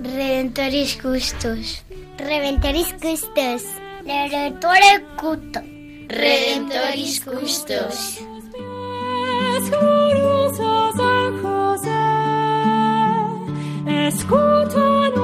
Redentoris Custos. Redentoris Custos. Redentore Cuto. Redentoris Custos. Escucha nuestra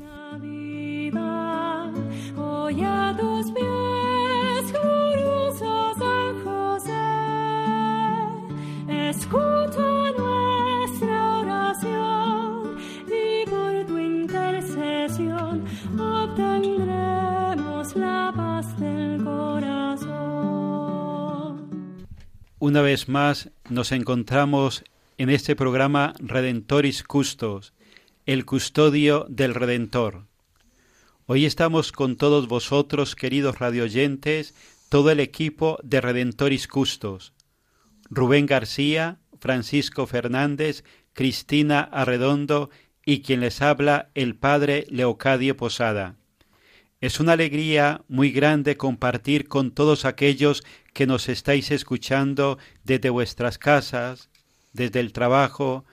Una vez más nos encontramos en este programa Redentoris Custos, el custodio del Redentor. Hoy estamos con todos vosotros, queridos radioyentes, todo el equipo de Redentoris Custos. Rubén García, Francisco Fernández, Cristina Arredondo y quien les habla, el Padre Leocadio Posada. Es una alegría muy grande compartir con todos aquellos que nos estáis escuchando desde vuestras casas, desde el trabajo,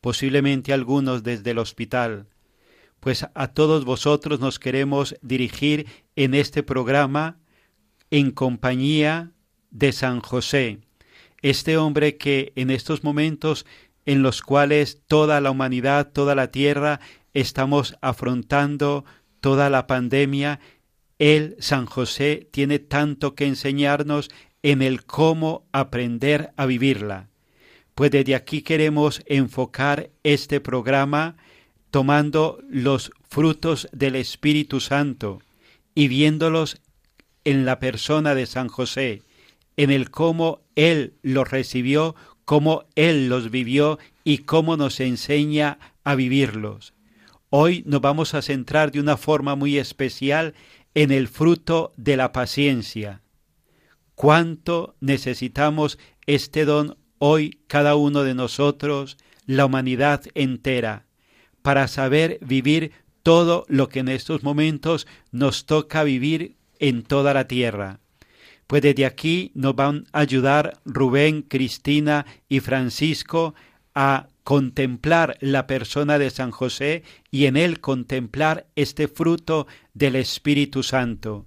posiblemente algunos desde el hospital. Pues a todos vosotros nos queremos dirigir en este programa en compañía de San José, este hombre que en estos momentos en los cuales toda la humanidad, toda la tierra, estamos afrontando toda la pandemia, él, San José, tiene tanto que enseñarnos en el cómo aprender a vivirla. Pues desde aquí queremos enfocar este programa tomando los frutos del Espíritu Santo y viéndolos en la persona de San José, en el cómo Él los recibió, cómo Él los vivió y cómo nos enseña a vivirlos. Hoy nos vamos a centrar de una forma muy especial en el fruto de la paciencia. ¿Cuánto necesitamos este don hoy cada uno de nosotros, la humanidad entera, para saber vivir todo lo que en estos momentos nos toca vivir en toda la tierra? Pues desde aquí nos van a ayudar Rubén, Cristina y Francisco a contemplar la persona de San José y en él contemplar este fruto del Espíritu Santo.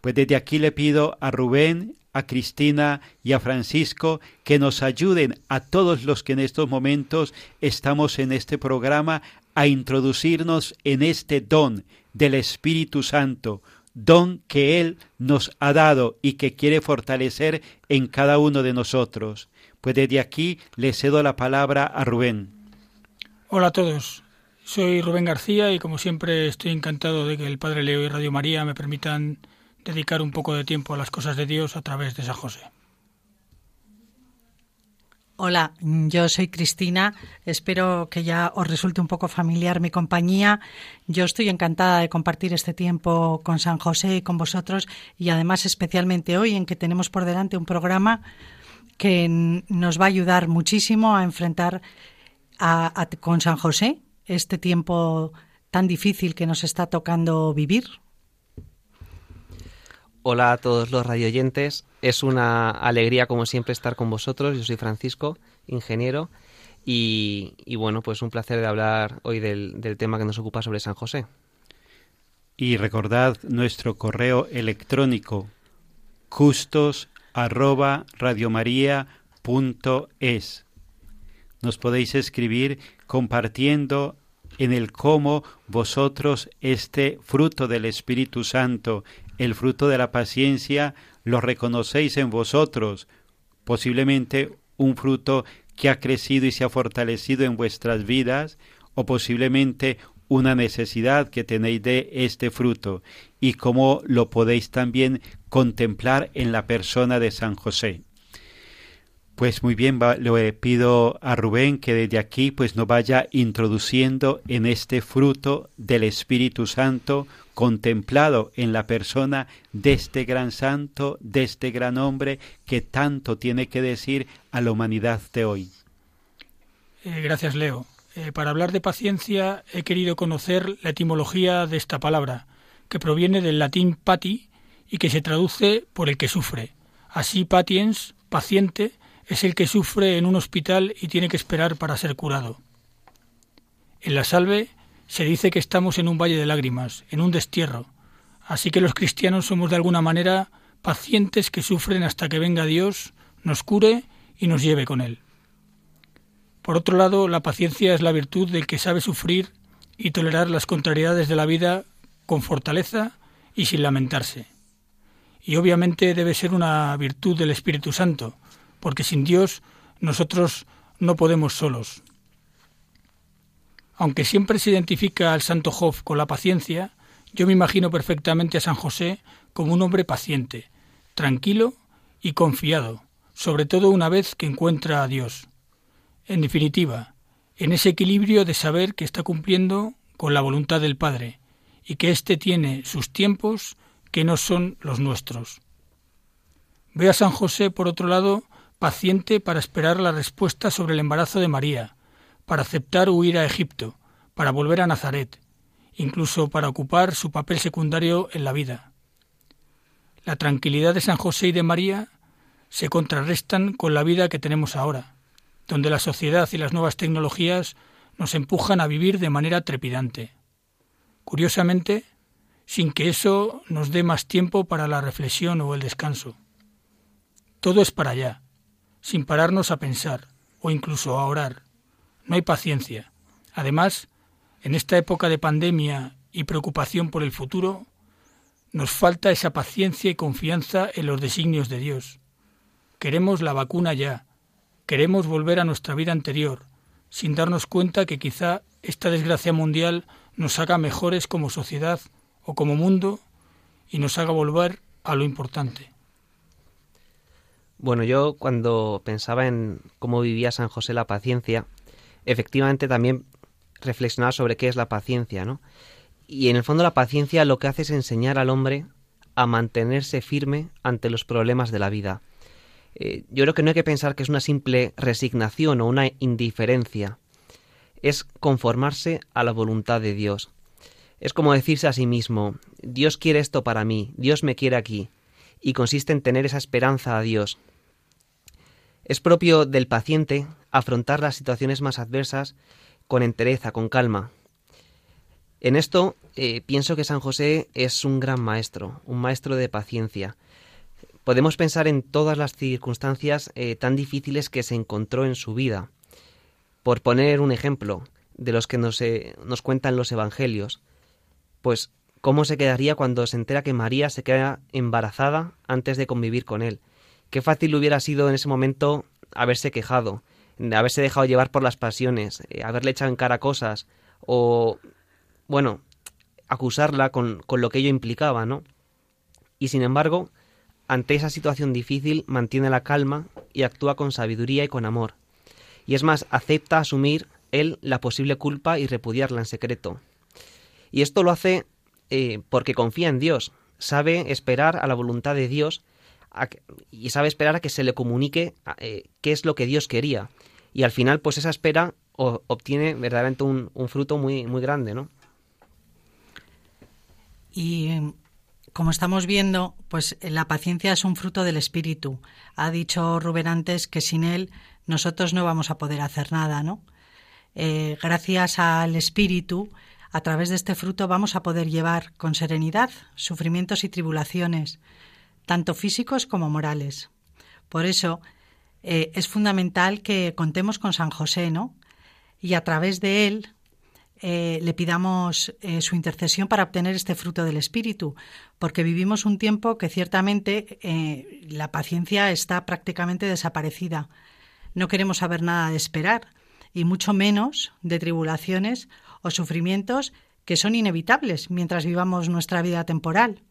Pues desde aquí le pido a Rubén, a Cristina y a Francisco que nos ayuden a todos los que en estos momentos estamos en este programa a introducirnos en este don del Espíritu Santo, don que Él nos ha dado y que quiere fortalecer en cada uno de nosotros. Pues desde aquí le cedo la palabra a Rubén. Hola a todos. Soy Rubén García y como siempre estoy encantado de que el Padre Leo y Radio María me permitan dedicar un poco de tiempo a las cosas de Dios a través de San José. Hola, yo soy Cristina. Espero que ya os resulte un poco familiar mi compañía. Yo estoy encantada de compartir este tiempo con San José y con vosotros y además especialmente hoy en que tenemos por delante un programa que nos va a ayudar muchísimo a enfrentar a, a, con San José este tiempo tan difícil que nos está tocando vivir. Hola a todos los radioyentes. Es una alegría, como siempre, estar con vosotros. Yo soy Francisco, ingeniero. Y, y bueno, pues un placer de hablar hoy del, del tema que nos ocupa sobre San José. Y recordad nuestro correo electrónico custos arroba radiomaria.es. Nos podéis escribir compartiendo en el cómo vosotros este fruto del Espíritu Santo, el fruto de la paciencia, lo reconocéis en vosotros, posiblemente un fruto que ha crecido y se ha fortalecido en vuestras vidas, o posiblemente una necesidad que tenéis de este fruto, y cómo lo podéis también contemplar en la persona de San José. Pues muy bien, le pido a Rubén que desde aquí pues nos vaya introduciendo en este fruto del Espíritu Santo contemplado en la persona de este gran santo, de este gran hombre que tanto tiene que decir a la humanidad de hoy. Eh, gracias, Leo. Eh, para hablar de paciencia he querido conocer la etimología de esta palabra, que proviene del latín pati y que se traduce por el que sufre. Así, patiens, paciente, es el que sufre en un hospital y tiene que esperar para ser curado. En la salve se dice que estamos en un valle de lágrimas, en un destierro, así que los cristianos somos de alguna manera pacientes que sufren hasta que venga Dios, nos cure y nos lleve con Él. Por otro lado, la paciencia es la virtud del que sabe sufrir y tolerar las contrariedades de la vida con fortaleza y sin lamentarse. Y obviamente debe ser una virtud del Espíritu Santo, porque sin Dios nosotros no podemos solos. Aunque siempre se identifica al santo Job con la paciencia, yo me imagino perfectamente a San José como un hombre paciente, tranquilo y confiado, sobre todo una vez que encuentra a Dios. En definitiva, en ese equilibrio de saber que está cumpliendo con la voluntad del Padre y que éste tiene sus tiempos que no son los nuestros. Ve a San José, por otro lado, paciente para esperar la respuesta sobre el embarazo de María, para aceptar huir a Egipto, para volver a Nazaret, incluso para ocupar su papel secundario en la vida. La tranquilidad de San José y de María se contrarrestan con la vida que tenemos ahora, donde la sociedad y las nuevas tecnologías nos empujan a vivir de manera trepidante. Curiosamente, sin que eso nos dé más tiempo para la reflexión o el descanso. Todo es para allá, sin pararnos a pensar o incluso a orar. No hay paciencia. Además, en esta época de pandemia y preocupación por el futuro, nos falta esa paciencia y confianza en los designios de Dios. Queremos la vacuna ya, queremos volver a nuestra vida anterior, sin darnos cuenta que quizá esta desgracia mundial nos haga mejores como sociedad o como mundo y nos haga volver a lo importante. Bueno, yo cuando pensaba en cómo vivía San José la paciencia, efectivamente también reflexionaba sobre qué es la paciencia, ¿no? Y en el fondo la paciencia lo que hace es enseñar al hombre a mantenerse firme ante los problemas de la vida. Eh, yo creo que no hay que pensar que es una simple resignación o una indiferencia. Es conformarse a la voluntad de Dios. Es como decirse a sí mismo, Dios quiere esto para mí, Dios me quiere aquí. Y consiste en tener esa esperanza a Dios, es propio del paciente afrontar las situaciones más adversas con entereza, con calma. En esto eh, pienso que San José es un gran maestro, un maestro de paciencia. Podemos pensar en todas las circunstancias eh, tan difíciles que se encontró en su vida. Por poner un ejemplo de los que nos, eh, nos cuentan los evangelios, pues cómo se quedaría cuando se entera que María se queda embarazada antes de convivir con él Qué fácil hubiera sido en ese momento haberse quejado, haberse dejado llevar por las pasiones, eh, haberle echado en cara cosas o, bueno, acusarla con, con lo que ello implicaba, ¿no? Y sin embargo, ante esa situación difícil mantiene la calma y actúa con sabiduría y con amor. Y es más, acepta asumir él la posible culpa y repudiarla en secreto. Y esto lo hace eh, porque confía en Dios, sabe esperar a la voluntad de Dios y sabe esperar a que se le comunique eh, qué es lo que Dios quería. Y al final, pues esa espera obtiene verdaderamente un, un, fruto muy, muy grande, ¿no? Y como estamos viendo, pues la paciencia es un fruto del espíritu. Ha dicho Rubén antes que sin él nosotros no vamos a poder hacer nada, ¿no? Eh, gracias al espíritu, a través de este fruto vamos a poder llevar con serenidad sufrimientos y tribulaciones, tanto físicos como morales. Por eso eh, es fundamental que contemos con San José, ¿no? Y a través de él eh, le pidamos eh, su intercesión para obtener este fruto del Espíritu, porque vivimos un tiempo que ciertamente la paciencia está prácticamente desaparecida. No queremos saber nada de esperar, y mucho menos de tribulaciones o sufrimientos que son inevitables mientras vivamos nuestra vida temporal.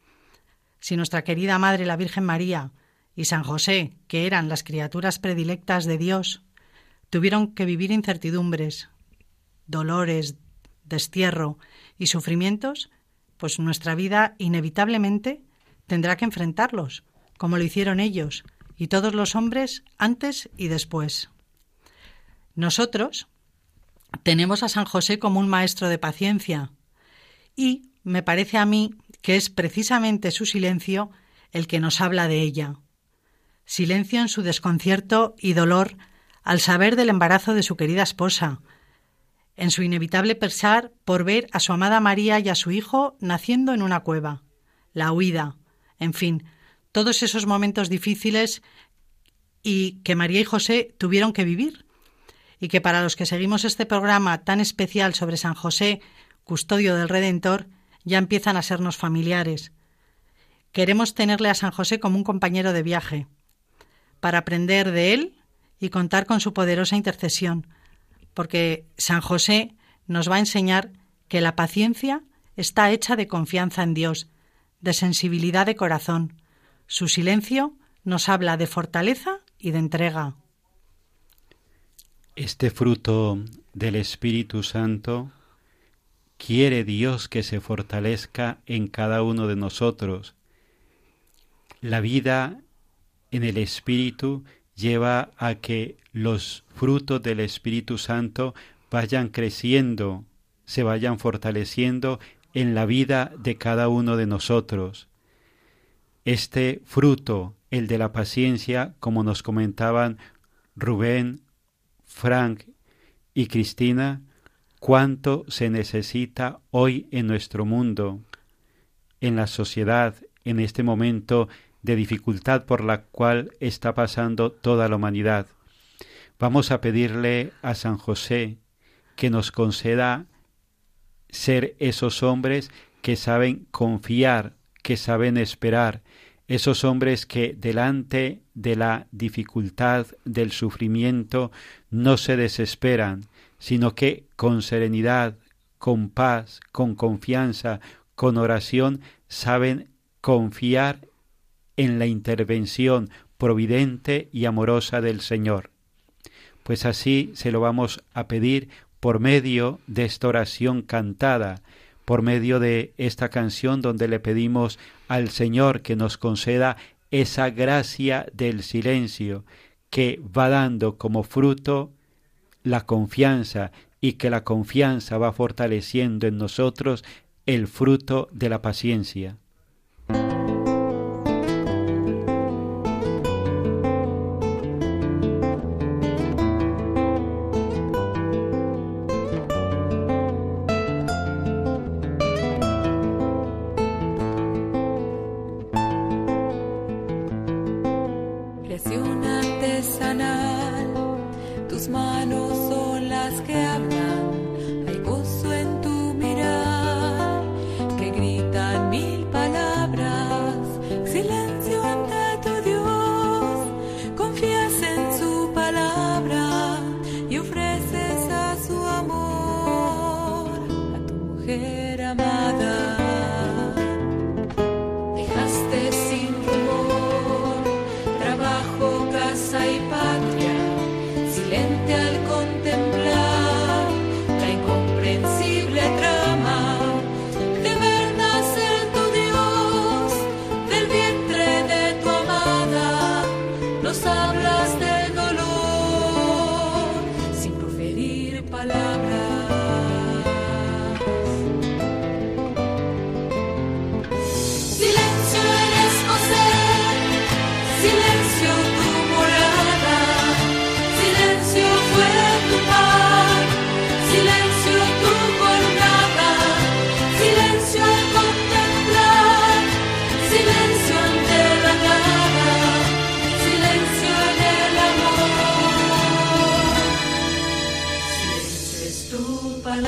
Si nuestra querida Madre la Virgen María y San José, que eran las criaturas predilectas de Dios, tuvieron que vivir incertidumbres, dolores, destierro y sufrimientos, pues nuestra vida inevitablemente tendrá que enfrentarlos, como lo hicieron ellos y todos los hombres antes y después. Nosotros tenemos a San José como un maestro de paciencia y me parece a mí que es precisamente su silencio el que nos habla de ella silencio en su desconcierto y dolor al saber del embarazo de su querida esposa, en su inevitable pesar por ver a su amada María y a su hijo naciendo en una cueva, la huida, en fin, todos esos momentos difíciles y que María y José tuvieron que vivir, y que para los que seguimos este programa tan especial sobre San José, custodio del Redentor, ya empiezan a sernos familiares. Queremos tenerle a San José como un compañero de viaje, para aprender de él y contar con su poderosa intercesión, porque San José nos va a enseñar que la paciencia está hecha de confianza en Dios, de sensibilidad de corazón. Su silencio nos habla de fortaleza y de entrega. Este fruto del Espíritu Santo quiere Dios que se fortalezca en cada uno de nosotros. La vida en el Espíritu lleva a que los frutos del Espíritu Santo vayan creciendo, se vayan fortaleciendo en la vida de cada uno de nosotros. Este fruto, el de la paciencia, como nos comentaban Rubén, Frank y Cristina, cuánto se necesita hoy en nuestro mundo, en la sociedad, en este momento de dificultad por la cual está pasando toda la humanidad. Vamos a pedirle a San José que nos conceda ser esos hombres que saben confiar, que saben esperar, esos hombres que delante de la dificultad, del sufrimiento, no se desesperan, sino que con serenidad, con paz, con confianza, con oración, saben confiar en la intervención providente y amorosa del Señor. Pues así se lo vamos a pedir por medio de esta oración cantada, por medio de esta canción donde le pedimos al Señor que nos conceda esa gracia del silencio que va dando como fruto la confianza y que la confianza va fortaleciendo en nosotros el fruto de la paciencia.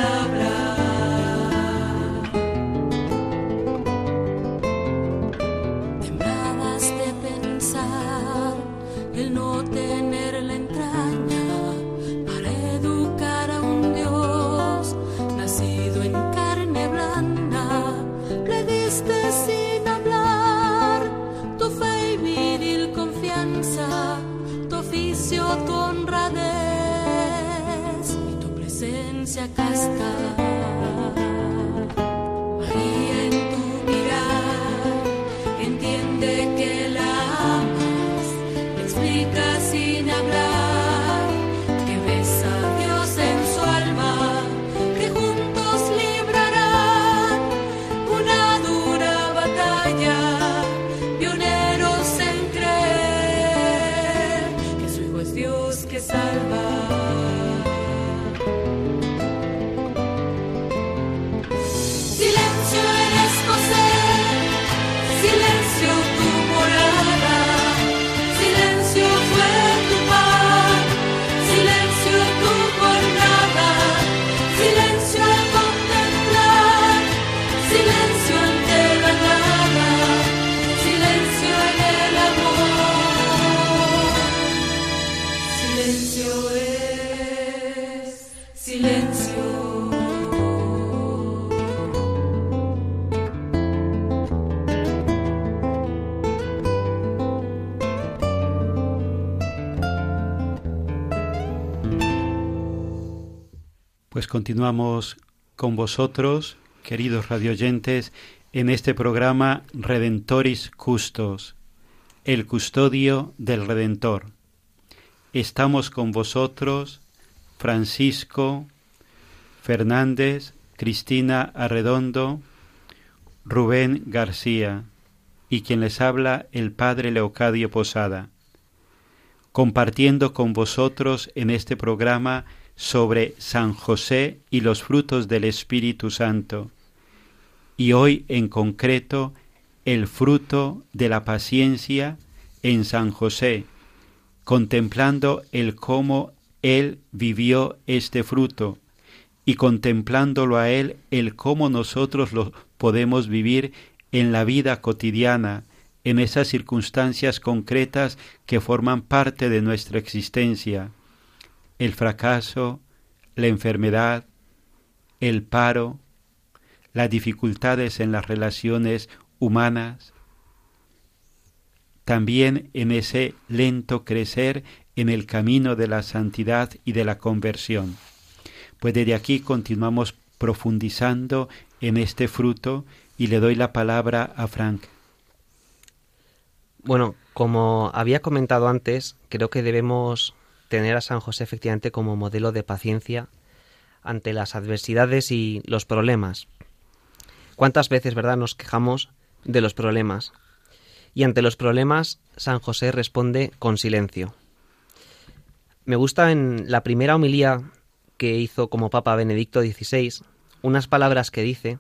palabra. Continuamos con vosotros, queridos radioyentes, en este programa Redentoris Custos, el custodio del Redentor. Estamos con vosotros, Francisco Fernández, Cristina Arredondo, Rubén García y quien les habla el Padre Leocadio Posada, compartiendo con vosotros en este programa sobre San José y los frutos del Espíritu Santo, y hoy en concreto el fruto de la paciencia en San José, contemplando el cómo él vivió este fruto y contemplándolo a él el cómo nosotros lo podemos vivir en la vida cotidiana, en esas circunstancias concretas que forman parte de nuestra existencia el fracaso, la enfermedad, el paro, las dificultades en las relaciones humanas, también en ese lento crecer en el camino de la santidad y de la conversión. Pues desde aquí continuamos profundizando en este fruto y le doy la palabra a Frank. Bueno, como había comentado antes, creo que debemos tener a San José efectivamente como modelo de paciencia ante las adversidades y los problemas. ¿Cuántas veces, verdad, nos quejamos de los problemas? Y ante los problemas, San José responde con silencio. Me gusta en la primera homilía que hizo como Papa Benedicto XVI unas palabras que dice,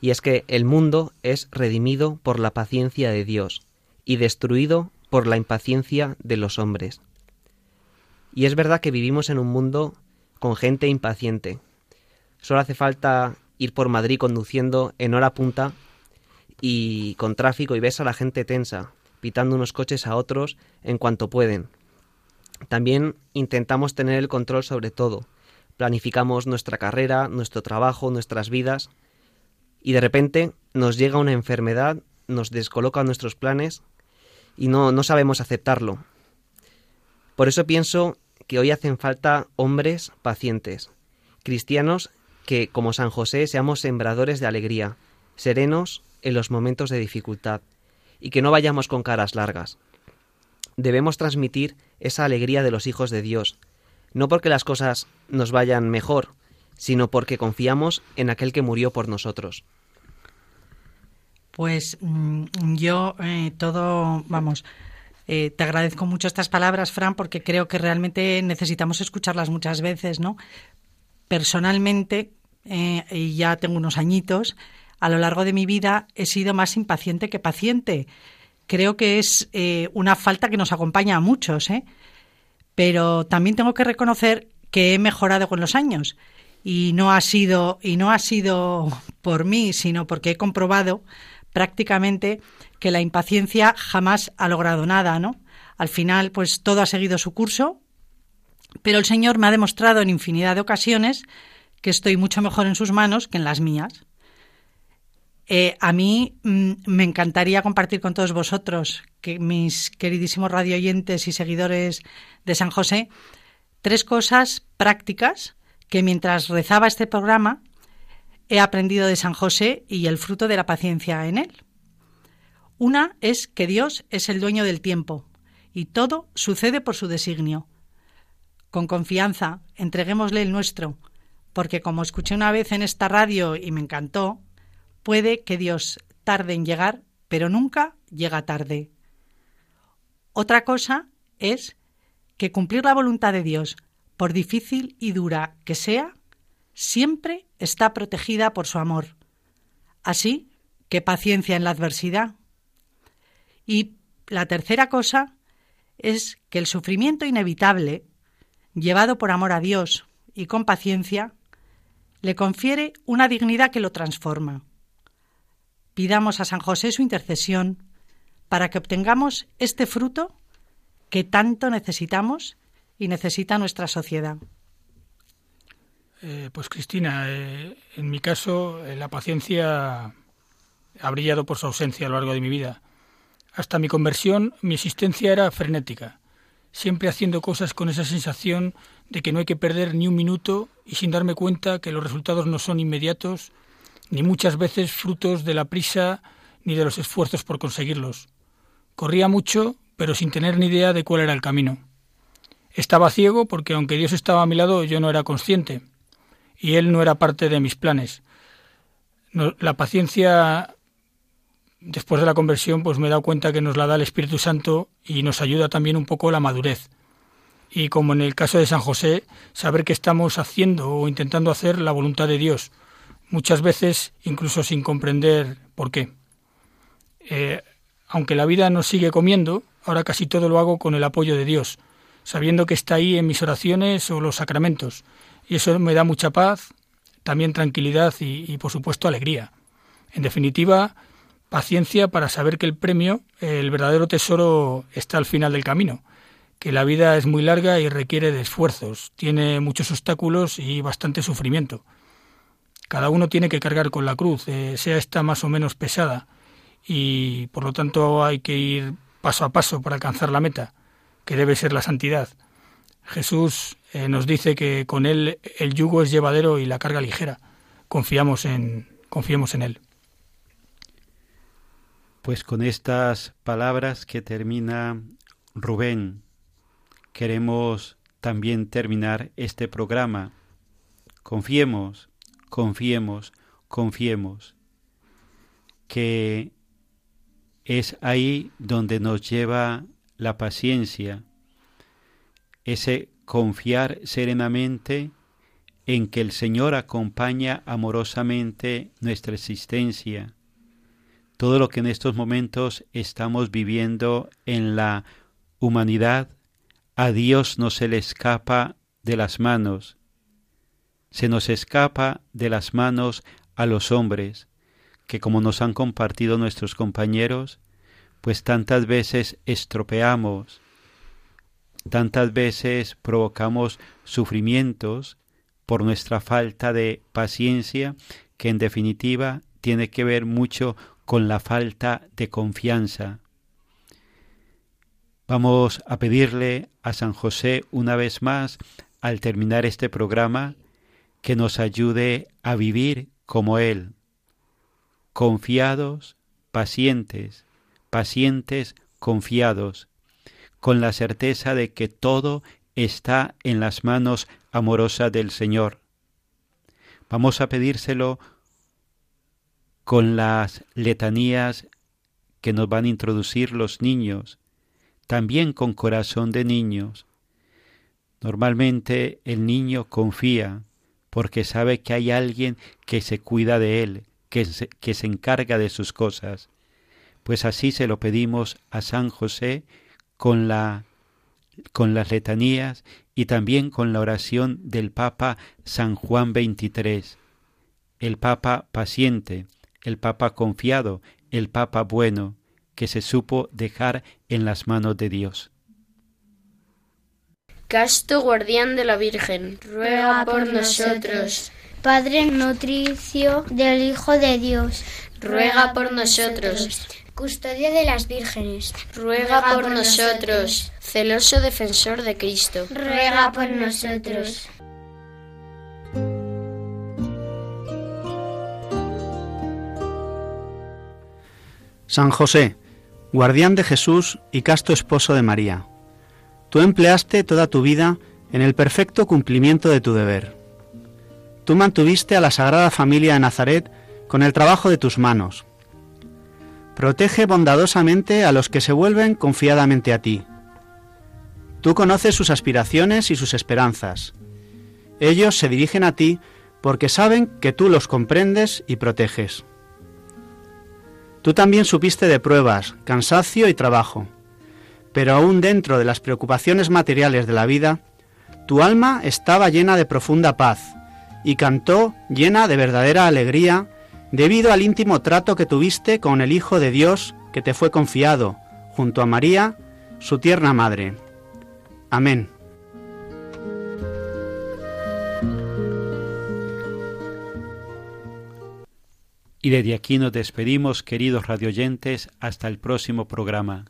y es que el mundo es redimido por la paciencia de Dios y destruido por la impaciencia de los hombres. Y es verdad que vivimos en un mundo con gente impaciente. Solo hace falta ir por Madrid conduciendo en hora punta y con tráfico y ves a la gente tensa, pitando unos coches a otros en cuanto pueden. También intentamos tener el control sobre todo. Planificamos nuestra carrera, nuestro trabajo, nuestras vidas y de repente nos llega una enfermedad, nos descoloca nuestros planes y no, no sabemos aceptarlo. Por eso pienso que hoy hacen falta hombres pacientes, cristianos que, como San José, seamos sembradores de alegría, serenos en los momentos de dificultad, y que no vayamos con caras largas. Debemos transmitir esa alegría de los hijos de Dios, no porque las cosas nos vayan mejor, sino porque confiamos en aquel que murió por nosotros. Pues mm, yo eh, todo, vamos, eh, te agradezco mucho estas palabras, Fran, porque creo que realmente necesitamos escucharlas muchas veces, ¿no? Personalmente, eh, y ya tengo unos añitos, a lo largo de mi vida he sido más impaciente que paciente. Creo que es eh, una falta que nos acompaña a muchos, ¿eh? Pero también tengo que reconocer que he mejorado con los años y no ha sido y no ha sido por mí, sino porque he comprobado prácticamente que la impaciencia jamás ha logrado nada, ¿no? Al final, pues todo ha seguido su curso, pero el Señor me ha demostrado en infinidad de ocasiones que estoy mucho mejor en sus manos que en las mías. Eh, a mí mm, me encantaría compartir con todos vosotros, que mis queridísimos radioyentes y seguidores de San José, tres cosas prácticas que mientras rezaba este programa he aprendido de San José y el fruto de la paciencia en él. Una es que Dios es el dueño del tiempo y todo sucede por su designio. Con confianza, entreguémosle el nuestro, porque como escuché una vez en esta radio y me encantó, puede que Dios tarde en llegar, pero nunca llega tarde. Otra cosa es que cumplir la voluntad de Dios, por difícil y dura que sea, siempre está protegida por su amor. Así que paciencia en la adversidad. Y la tercera cosa es que el sufrimiento inevitable, llevado por amor a Dios y con paciencia, le confiere una dignidad que lo transforma. Pidamos a San José su intercesión para que obtengamos este fruto que tanto necesitamos y necesita nuestra sociedad. Eh, pues Cristina, eh, en mi caso eh, la paciencia ha brillado por su ausencia a lo largo de mi vida. Hasta mi conversión mi existencia era frenética, siempre haciendo cosas con esa sensación de que no hay que perder ni un minuto y sin darme cuenta que los resultados no son inmediatos, ni muchas veces frutos de la prisa ni de los esfuerzos por conseguirlos. Corría mucho, pero sin tener ni idea de cuál era el camino. Estaba ciego porque aunque Dios estaba a mi lado yo no era consciente y Él no era parte de mis planes. la paciencia después de la conversión pues me he dado cuenta que nos la da el Espíritu Santo y nos ayuda también un poco la madurez y como en el caso de San José, saber que estamos haciendo o intentando hacer la voluntad de Dios, muchas veces incluso sin comprender por qué. Eh, aunque la vida nos sigue comiendo, ahora casi todo lo hago con el apoyo de Dios, sabiendo que está ahí en mis oraciones o los sacramentos, y eso me da mucha paz, también tranquilidad y, por supuesto alegría. En definitiva, paciencia para saber que el premio, el verdadero tesoro, está al final del camino que la vida es muy larga y requiere de esfuerzos, tiene muchos obstáculos y bastante sufrimiento. Cada uno tiene que cargar con la cruz, eh, sea esta más o menos pesada, y por lo tanto hay que ir paso a paso para alcanzar la meta, que debe ser la santidad. Jesús eh, nos dice que con él el yugo es llevadero y la carga ligera. Confiamos en, confiemos en él. Pues con estas palabras que termina Rubén queremos también terminar este programa. Confiemos, confiemos, confiemos, que es ahí donde nos lleva la paciencia, ese confiar serenamente en que el Señor acompaña amorosamente nuestra existencia. Todo lo que en estos momentos estamos viviendo en la humanidad a Dios no se le escapa de las manos, se nos escapa de las manos a los hombres, que como nos han compartido nuestros compañeros, pues tantas veces estropeamos, tantas veces provocamos sufrimientos por nuestra falta de paciencia, que en definitiva tiene que ver mucho con la falta de confianza. Vamos a pedirle a San José una vez más, al terminar este programa, que nos ayude a vivir como Él, confiados, pacientes, pacientes, confiados, con la certeza de que todo está en las manos amorosas del Señor. Vamos a pedírselo con las letanías que nos van a introducir los niños, también con corazón de niños. Normalmente el niño confía porque sabe que hay alguien que se cuida de él, que se, que se encarga de sus cosas. Pues así se lo pedimos a San José con la con las letanías y también con la oración del Papa San Juan XXIII, el Papa paciente, el Papa confiado, el Papa bueno, que se supo dejar en las manos de Dios. Casto guardián de la Virgen, ruega por nosotros. Padre nutricio del Hijo de Dios, ruega por nosotros. Custodio de las vírgenes, ruega por nosotros. Celoso defensor de Cristo, ruega por nosotros. San José, guardián de Jesús y casto esposo de María, tú empleaste toda tu vida en el perfecto cumplimiento de tu deber. Tú mantuviste a la Sagrada Familia de Nazaret con el trabajo de tus manos. Protege bondadosamente a los que se vuelven confiadamente a ti. Tú conoces sus aspiraciones y sus esperanzas. Ellos se dirigen a ti porque saben que tú los comprendes y proteges. Tú también supiste de pruebas, cansancio y trabajo, pero aún dentro de las preocupaciones materiales de la vida, tu alma estaba llena de profunda paz y cantó llena de verdadera alegría debido al íntimo trato que tuviste con el Hijo de Dios que te fue confiado, junto a María, su tierna madre. Amén. Y desde aquí nos despedimos, queridos radioyentes, hasta el próximo programa.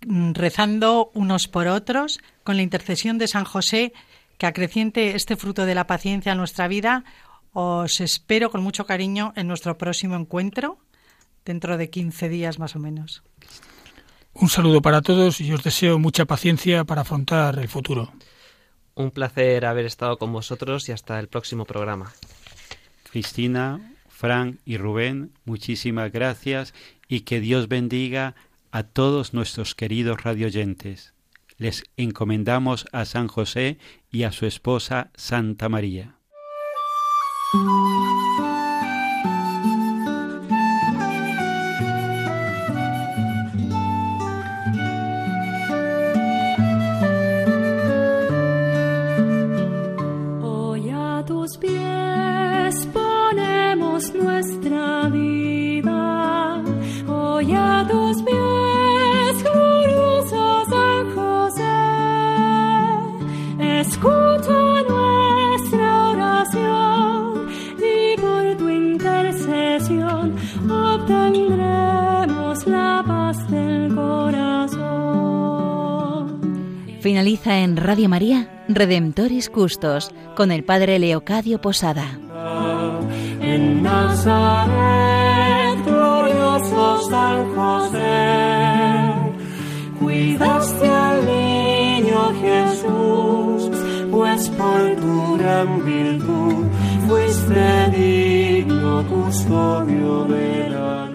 Rezando unos por otros, con la intercesión de San José, que acreciente este fruto de la paciencia a nuestra vida, os espero con mucho cariño en nuestro próximo encuentro, dentro de 15 días más o menos. Un saludo para todos y os deseo mucha paciencia para afrontar el futuro. Un placer haber estado con vosotros y hasta el próximo programa. Cristina, Frank y Rubén, muchísimas gracias y que Dios bendiga a todos nuestros queridos radioyentes. Les encomendamos a San José y a su esposa Santa María. Hoy Finaliza en Radio María Redemptoris Custos con el Padre Leocadio Posada. En Nazaret, glorioso San José, cuidaste al niño Jesús, pues por tu gran virtud fuiste digno custodio de la.